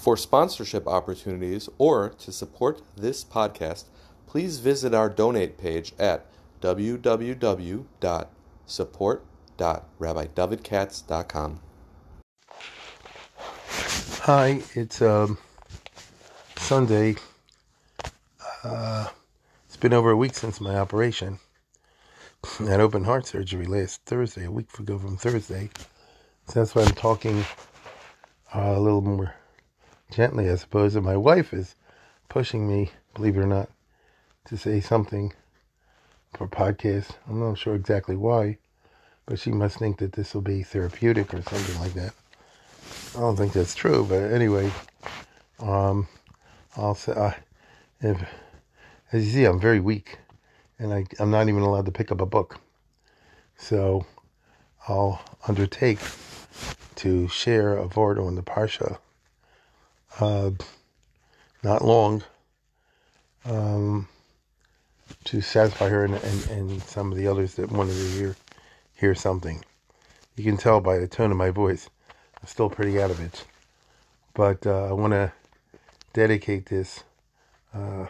For sponsorship opportunities or to support this podcast, please visit our donate page at www.support.rabbidavidkatz.com. Hi, it's um, Sunday. Uh, it's been over a week since my operation. I had open heart surgery last Thursday, a week ago from Thursday. So that's why I'm talking uh, a little more gently, I suppose. And my wife is pushing me, believe it or not, to say something for podcast. I'm not sure exactly why, but she must think that this will be therapeutic or something like that. I don't think that's true, but anyway, um, I'll say, uh, if, as you see, I'm very weak, and I, I'm not even allowed to pick up a book. So I'll undertake to share a word on the Parsha. Uh, not long, um, to satisfy her and, and, and some of the others that wanted to hear hear something. You can tell by the tone of my voice, I'm still pretty out of it. But uh, I want to dedicate this uh,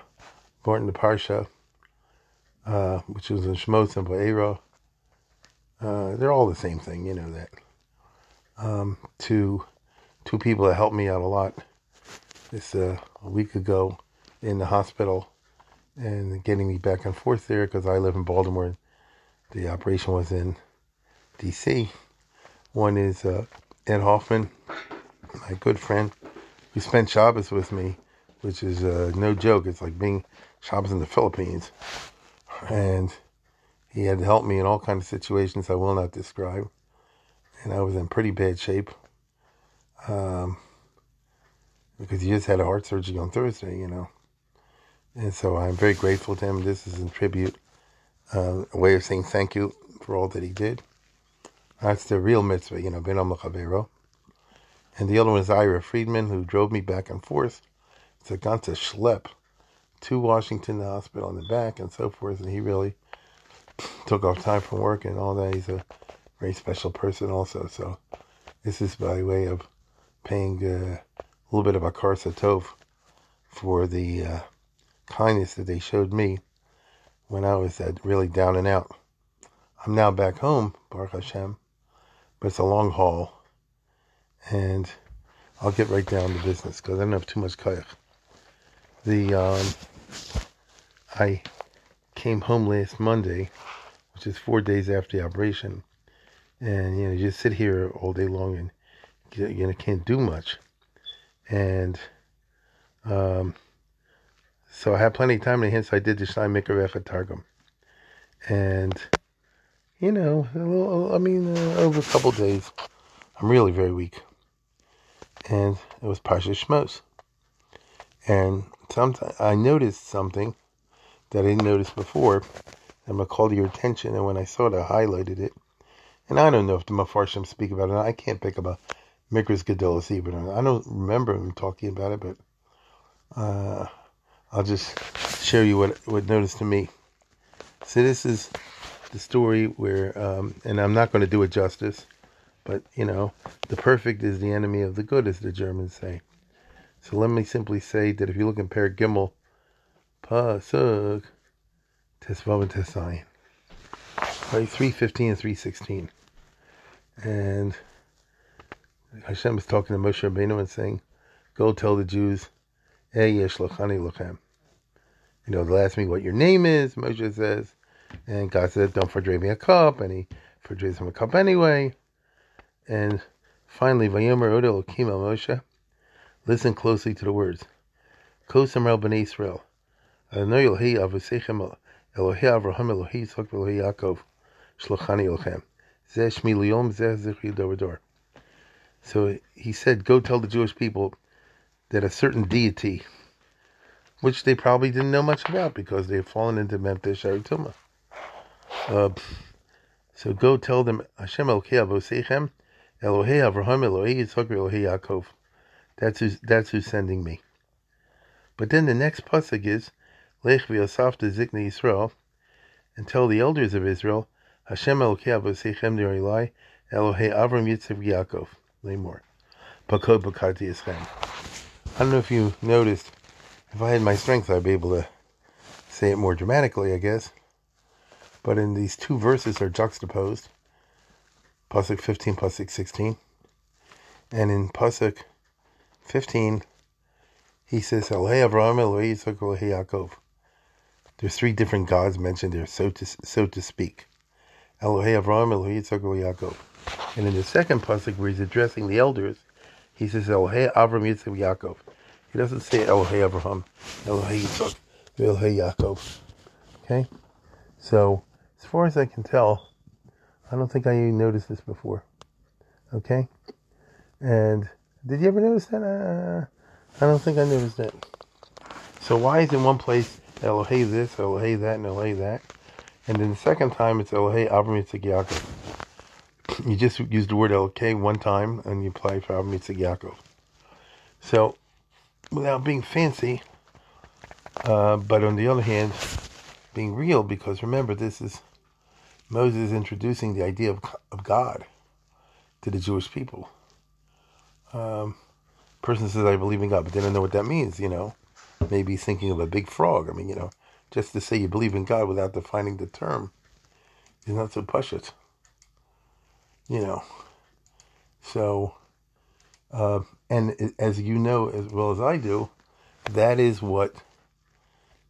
Barton the Parsha, uh, which was in Shmos and Ba'era. Uh, they're all the same thing, you know that. Um, to two people that helped me out a lot. This uh, a week ago in the hospital and getting me back and forth there because I live in Baltimore. The operation was in D.C. One is uh, Ed Hoffman, my good friend, who spent Shabbos with me, which is uh, no joke. It's like being Shabbos in the Philippines. And he had to help me in all kinds of situations I will not describe. And I was in pretty bad shape. Um, because he just had a heart surgery on Thursday, you know. And so I'm very grateful to him. This is in tribute, uh, a way of saying thank you for all that he did. That's the real mitzvah, you know, Ben Chavero. And the other one is Ira Friedman, who drove me back and forth. It's a ganze schlep to Washington the hospital and the back and so forth. And he really took off time from work and all that. He's a very special person also. So this is by way of paying uh, a little bit of a karsatov for the uh, kindness that they showed me when I was at really down and out. I'm now back home, Baruch Hashem, but it's a long haul, and I'll get right down to business because I don't have too much kayak. The um, I came home last Monday, which is four days after the operation, and you know you just sit here all day long and you know can't do much, and um, so I had plenty of time, and hence I did the Steinmaker Recha Targum. And, you know, little, I mean, uh, over a couple days, I'm really very weak. And it was Parsha Shmos. And sometimes I noticed something that I didn't notice before. I'm going to call to your attention. And when I saw it, I highlighted it. And I don't know if the Mafarshim speak about it. I can't pick up a Mikras Gedolas even. I don't remember him talking about it, but uh, I'll just show you what what noticed to me. So this is the story where, um, and I'm not going to do it justice, but you know, the perfect is the enemy of the good, as the Germans say. So let me simply say that if you look in Perek Gimel, Pasuk, Tesvav and Tesayin, right, 315 and 316. And Hashem is talking to Moshe Rabbeinu and saying, Go tell the Jews Hey Yeshlachani Lachem." you know, they'll ask me what your name is, Moshe says. And God said, don't fordrave me a cup. And he fordraves him a cup anyway. And finally, Vayomer Odel Kima Moshe. Listen closely to the words. Kosam Rel B'nai Israel. Adonai Elohi Avosechem Elohi Avraham Elohi Yitzchak Elohi Yaakov. Shlochani Elchem. Zeh Shmi Liyom Zeh Zichri Dor So he said, go tell the Jewish people that a certain deity, which they probably didn't know much about because they've fallen into Memphis Sharituma. Uh, so go tell them Hashem Elokei Avosechem, Elohei Avraham, Elohei Yitzchak, Elohei Yaakov. That's who's, that's who's sending me. But then the next pasuk is Lech v'yasafta zikne Yisrael, and tell the elders of Israel Hashem Elokei Avosechem Nerilai, Elohei Avram Yitzchak Yaakov. Lay more. Pakod Bakati Yischem. don't know if you noticed, if I had my strength, I'd be able to say it more dramatically, I guess. But in these two verses are juxtaposed. Pasuk 15, Pasuk 16. And in Pasuk 15, he says, Elohei Avraham, Elohei Yitzchak, Yaakov. There's three different gods mentioned there, so to, so to speak. Elohei Avraham, Elohei Yitzchak, Elohei Yaakov. And in the second pasuk where he's addressing the elders, he says Elohei Avram Yitzchak Yaakov. He doesn't say Elohei Avraham, Elohei Yitzchak, Elohei Yaakov. Okay? So, as far as I can tell, I don't think I even noticed this before. Okay? And did you ever notice that? Uh, I don't think I noticed that. So why is in one place Elohei this, Elohei that, and Elohei that? And then the second time it's Elohei Avram Yitzchak Yaakov. You just use the word LK one time and you apply for Yitzchak Yaakov. So, without being fancy, uh, but on the other hand, being real, because remember, this is Moses introducing the idea of, of God to the Jewish people. Um, person says, I believe in God, but they don't know what that means, you know. Maybe thinking of a big frog. I mean, you know, just to say you believe in God without defining the term is not so pashut. You know. So, uh, and as you know as well as I do, that is what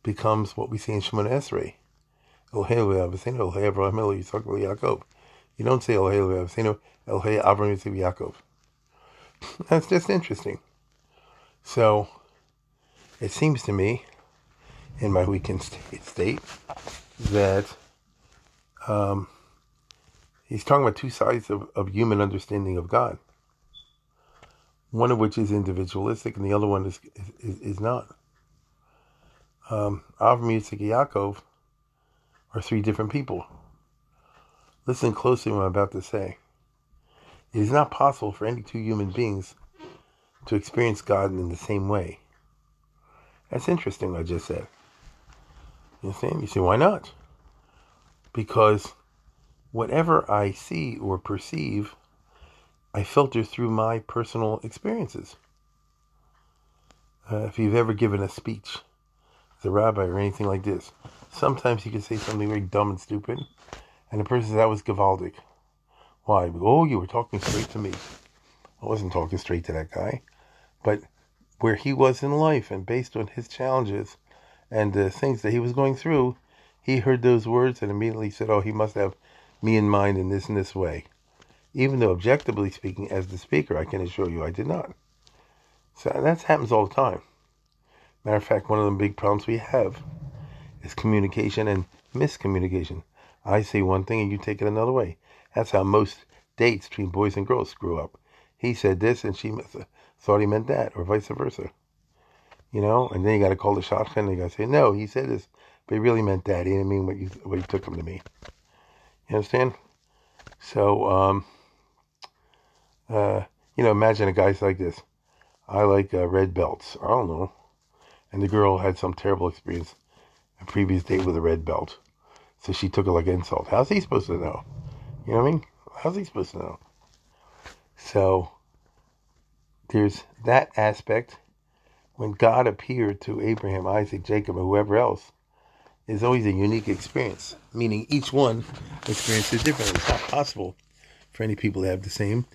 becomes what we see in Shemona Esrei. You talk about Yaakov. You don't say Elohei Avram Yitzchak Yaakov. That's just interesting. So, it seems to me, in my weakened state, that um, he's talking about two sides of, of human understanding of God. One of which is individualistic, and the other one is is, is not. Um, Avram, Yitzchak, Yaakov are three different people. Listen closely to what I'm about to say. It is not possible for any two human beings to experience God in the same way. That's interesting, I just said. You understand? You say, why not? Because whatever I see or perceive, I filter through my personal experiences. Uh, if you've ever given a speech as a rabbi or anything like this, sometimes you can say something very dumb and stupid, and the person says, that was gevaldig. Why? Oh, you were talking straight to me. I wasn't talking straight to that guy. But where he was in life and based on his challenges and the things that he was going through, he heard those words and immediately said, Oh, he must have me in mind in this and this way. Even though, objectively speaking, as the speaker, I can assure you I did not. So that happens all the time. Matter of fact, one of the big problems we have is communication and miscommunication. I say one thing and you take it another way. That's how most dates between boys and girls screw up. He said this and she thought he meant that, or vice versa. You know, and then you got to call the shadchan and you got to say, no, he said this, but he really meant that. He didn't mean what you what you took him to mean. You understand? So, um, uh, you know, imagine a guy's like this. I like uh, red belts. I don't know. And the girl had some terrible experience, a previous date with a red belt. So she took it like an insult. How's he supposed to know? You know what I mean? How's he supposed to know? So there's that aspect. When God appeared to Abraham, Isaac, Jacob, or whoever else, is always a unique experience. Meaning each one experiences differently. It's not possible for any people to have the same,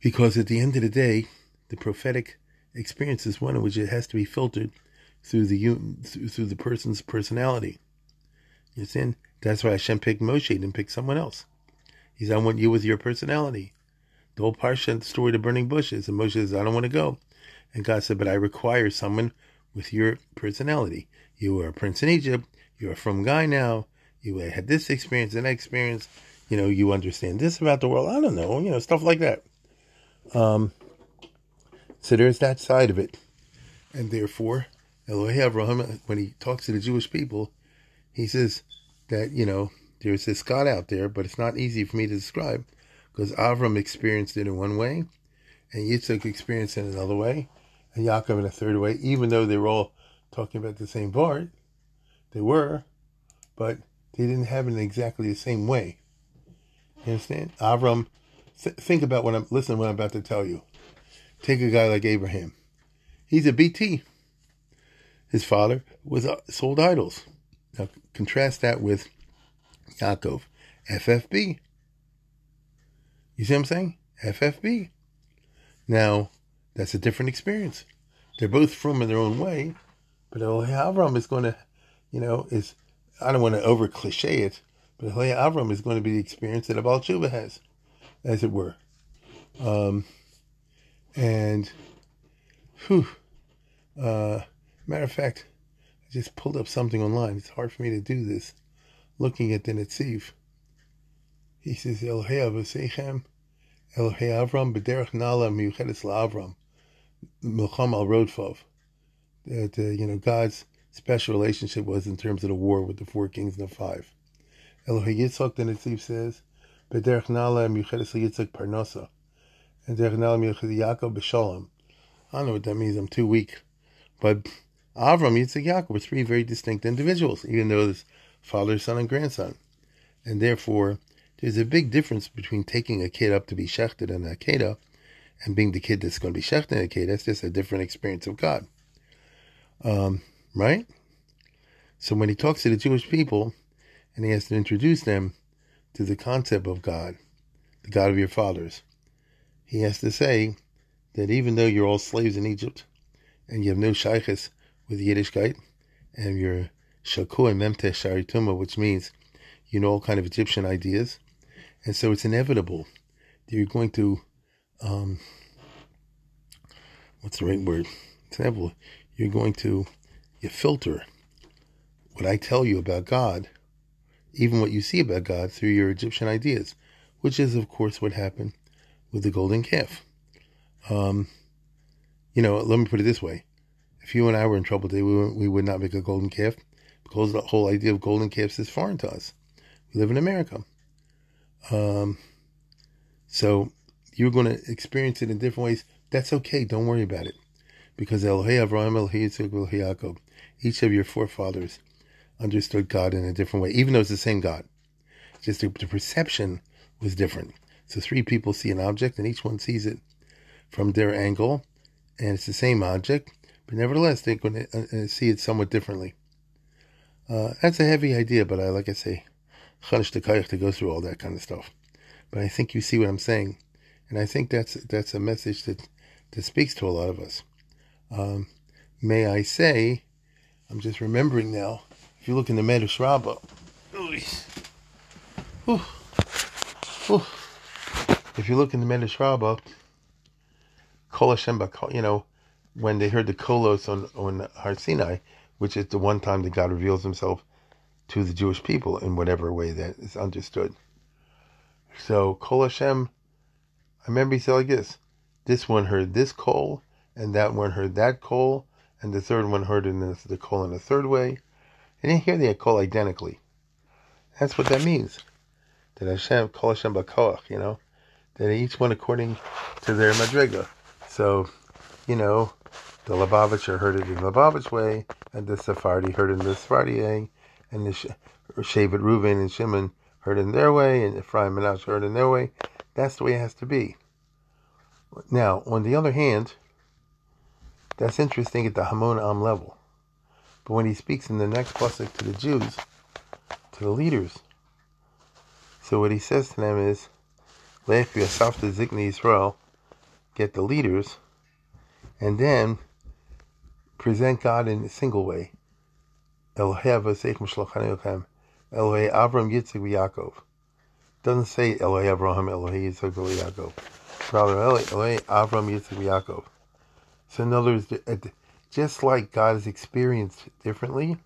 because at the end of the day, the prophetic experience is one in which it has to be filtered through the through the person's personality. You understand? That's why Hashem picked Moshe, didn't pick someone else. He said, I want you with your personality. The whole parsha the story, the burning bushes. And Moshe says, I don't want to go. And God said, But I require someone with your personality. You were a prince in Egypt. You're a frum guy now. You had this experience and that experience. You know, you understand this about the world. I don't know. You know, stuff like that. Um, so there's that side of it. And therefore, Avraham, when he talks to the Jewish people, he says that, you know, there's this God out there, but it's not easy for me to describe because Avram experienced it in one way, and Yitzchak experienced it in another way, and Yaakov in a third way, even though they were all talking about the same part. They were, but they didn't have it in exactly the same way. You understand? Avram, th- think about what I'm, listen what I'm about to tell you. Take a guy like Abraham. He's a BT. His father was uh, sold idols. Now contrast that with Yaakov, FFB. You see what I'm saying? FFB. Now, that's a different experience. They're both frum in their own way, but Avram is going to, you know, is I don't want to over cliche it, but Elohe Avram is going to be the experience that a Baal has, as it were. Um, and, whew, uh, matter of fact, I just pulled up something online. It's hard for me to do this. Looking at the Netziv, he says, Elohei Avosechem, Elohei Avram, B'derech Nala Miuchedes LaAvram, Milcham Al Rodfov. That, uh, you know, God's special relationship was in terms of the war with the four kings and the five. Elohei Yitzchak, the Netziv says, B'derech Nala Miuchedes Yitzchak Parnasa, and Derech Nala Miuchedes Yaakov B'Shalom. I don't know what that means. I'm too weak. But Avram, Yitzchak, Yaakov were three very distinct individuals, even though there's father, son, and grandson. And therefore, there's a big difference between taking a kid up to be shechted in a Akedah and being the kid that's going to be shechted in a Akedah. That's just a different experience of God. Um, right? So when he talks to the Jewish people and he has to introduce them to the concept of God, the God of your fathers, he has to say that even though you're all slaves in Egypt and you have no shaykhs with Yiddishkeit and you're shakur and memte sharituma, which means you know all kind of Egyptian ideas, and so it's inevitable that you're going to, um, what's the right word? It's inevitable. You're going to you filter what I tell you about God, even what you see about God, through your Egyptian ideas, which is, of course, what happened with the golden calf. Um, you know, let me put it this way. If you and I were in trouble today, we, we would not make a golden calf because the whole idea of golden calves is foreign to us. We live in America. Um, so you're going to experience it in different ways. That's okay. Don't worry about it. Because Elohei Avraham, Elohei Yitzchak, Elohei Yaakov, each of your forefathers understood God in a different way, even though it's the same God. Just the, the perception was different. So three people see an object, and each one sees it from their angle, and it's the same object, but nevertheless they're going to uh, uh, see it somewhat differently. Uh, that's a heavy idea, but I like I say, to go through all that kind of stuff. But I think you see what I'm saying, and I think that's that's a message that that speaks to a lot of us. Um, may I say, I'm just remembering now. If you look in the Medrash Rabbah, if you look in the Medrash Rabbah, Kol Hashem, you know, when they heard the kolos on on Har Sinai, which is the one time that God reveals Himself to the Jewish people in whatever way that is understood. So Kol Hashem, I remember he said like this: this one heard this kol, and that one heard that call, and the third one heard in the, kol in a third way. They didn't hear the call identically. That's what that means. That Hashem, Kol Hashem Bakoach, you know, that each one according to their madriga. So, you know, the Lubavitcher heard it in the Lubavitch way, and the Sephardi heard it in the Sephardi way, and the Shevet Reuven and Shimon heard in their way, and Ephraim and Ash heard in their way. That's the way it has to be. Now, on the other hand, that's interesting at the Hamon Am level. But when he speaks in the next pasuk to the Jews, to the leaders, so what he says to them is, Lech Yasafta Zikni Israel, get the leaders, and then present God in a single way. Elohei Avram Yitzchak Yaakov. Doesn't say Elohei Avraham Elohei Yitzchak Yaakov. Rather Elohei Avram Yitzchak Yaakov. So in other words, just like God is experienced differently,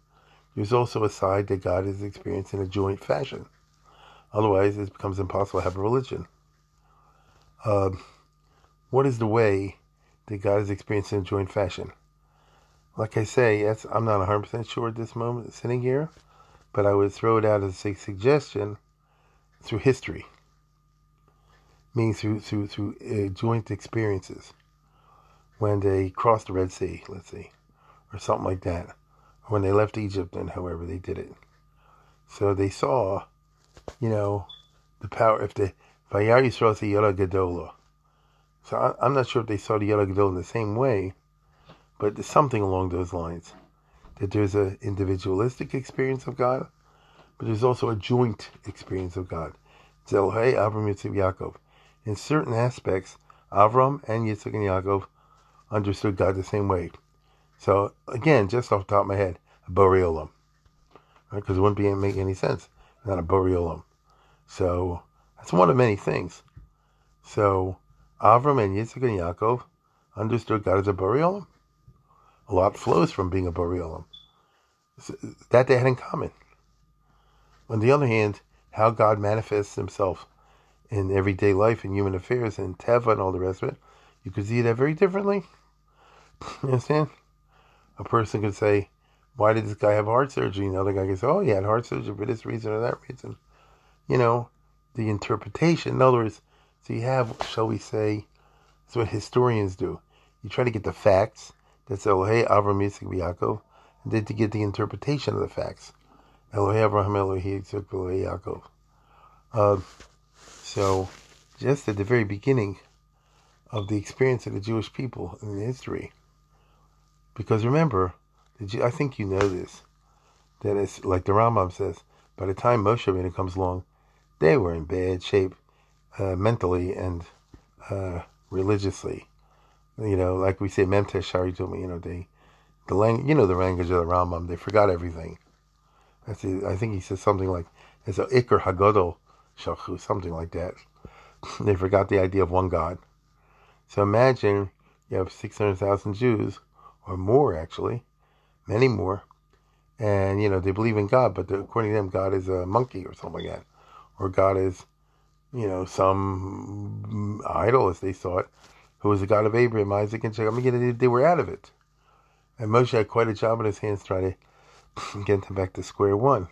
there's also a side that God is experienced in a joint fashion. Otherwise, it becomes impossible to have a religion. Uh, what is the way that God is experienced in a joint fashion? Like I say, yes, I'm not 100% sure at this moment sitting here, but I would throw it out as a suggestion through history, meaning through through through uh, joint experiences. When they crossed the Red Sea, let's see, or something like that, when they left Egypt and however they did it. So they saw, you know, the power. If the Vayar Yisrael Yara Gadola. So I, am not sure if they saw the Yara Gadola in the same way, but there's something along those lines. That there's an individualistic experience of God, but there's also a joint experience of God. Zelhei Avram Yitzchak Yaakov. In certain aspects, Avram and Yitzchak and Yaakov understood God the same way. So again, just off the top of my head, a Boreolam. Because it wouldn't be make any sense not a Boreolam. So that's one of many things. So Avram and Yitzchak and Yaakov understood God as a Boreolam. A lot flows from being a Boreolam. That they had in common. On the other hand, how God manifests himself in everyday life and human affairs and Teva and all the rest of it, you could see that very differently. You understand? A person could say, Why did this guy have heart surgery? And the other guy could say, Oh, he had heart surgery for this reason or that reason. You know, the interpretation. In other words, so you have, shall we say, that's what historians do. You try to get the facts. That's Elohei Avram Yitzchak Yaakov, and then to get the interpretation of the facts. Elohei Avraham Elohei Yitzchak Elohei Yaakov. Uh, so, just at the very beginning of the experience of the Jewish people in history, because remember, I think you know this, that it's like the Rambam says, by the time Moshe Rabbeinu comes along, they were in bad shape uh, mentally and uh, religiously. You know, like we say, Memtesh Shari told me, you know, they, the language, you know, the language of the Rambam, they forgot everything. I think he says something like, it's a Iker Hagodol Shalchu, something like that. they forgot the idea of one God. So imagine you have 600,000 Jews or more actually, many more. And, you know, they believe in God, but according to them, God is a monkey or something like that. Or God is, you know, some idol, as they thought, who was the God of Abraham, Isaac, and Jacob. I mean, they, were out of it. And Moshe had quite a job in his hands trying to get them back to square one.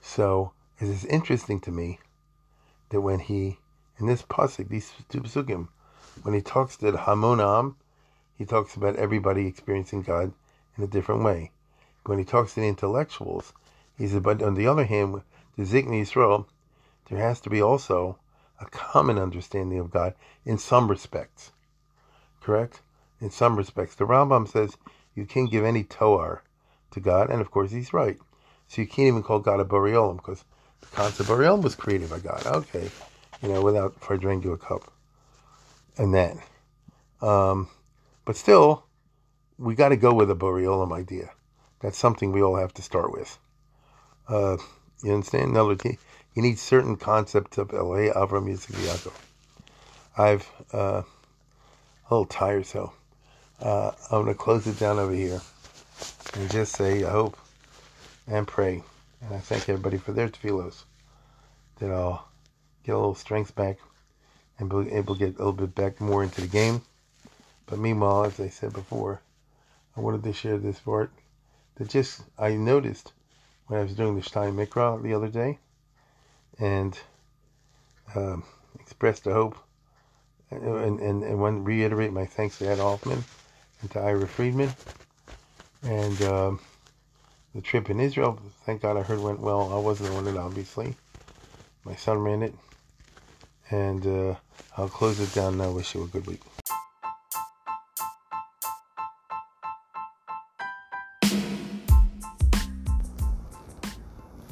So it is interesting to me that when he, in this pasuk, these two pasukim, when he talks to the Hamonam, he talks about everybody experiencing God in a different way. When he talks to the intellectuals, he says, but on the other hand, the Zikni Yisrael, there has to be also a common understanding of God in some respects. Correct? In some respects. The Rambam says you can't give any Toar to God, and of course he's right. So you can't even call God a Boreolam, because the concept of Boreolam was created by God. Okay. You know, without, if I drank you a cup. And then. Um, but still, we got to go with a Boreolam idea. That's something we all have to start with. Uh, you understand? In other words, you, need certain concepts of Elohei Avram Yitzchak. I've uh, a little tired, so uh, I'm going to close it down over here and just say I hope and pray, and I thank everybody for their tefillos, that I'll get a little strength back and be able to get a little bit back more into the game but meanwhile, as I said before, I wanted to share this part that just I noticed when I was doing the Stein Mikra the other day and um, expressed a hope and, and, and want to reiterate my thanks to Ed Hoffman and to Ira Friedman and um, the trip in Israel. Thank God I heard went well. I wasn't on it, obviously. My son ran it. And uh, I'll close it down now. Wish you a good week.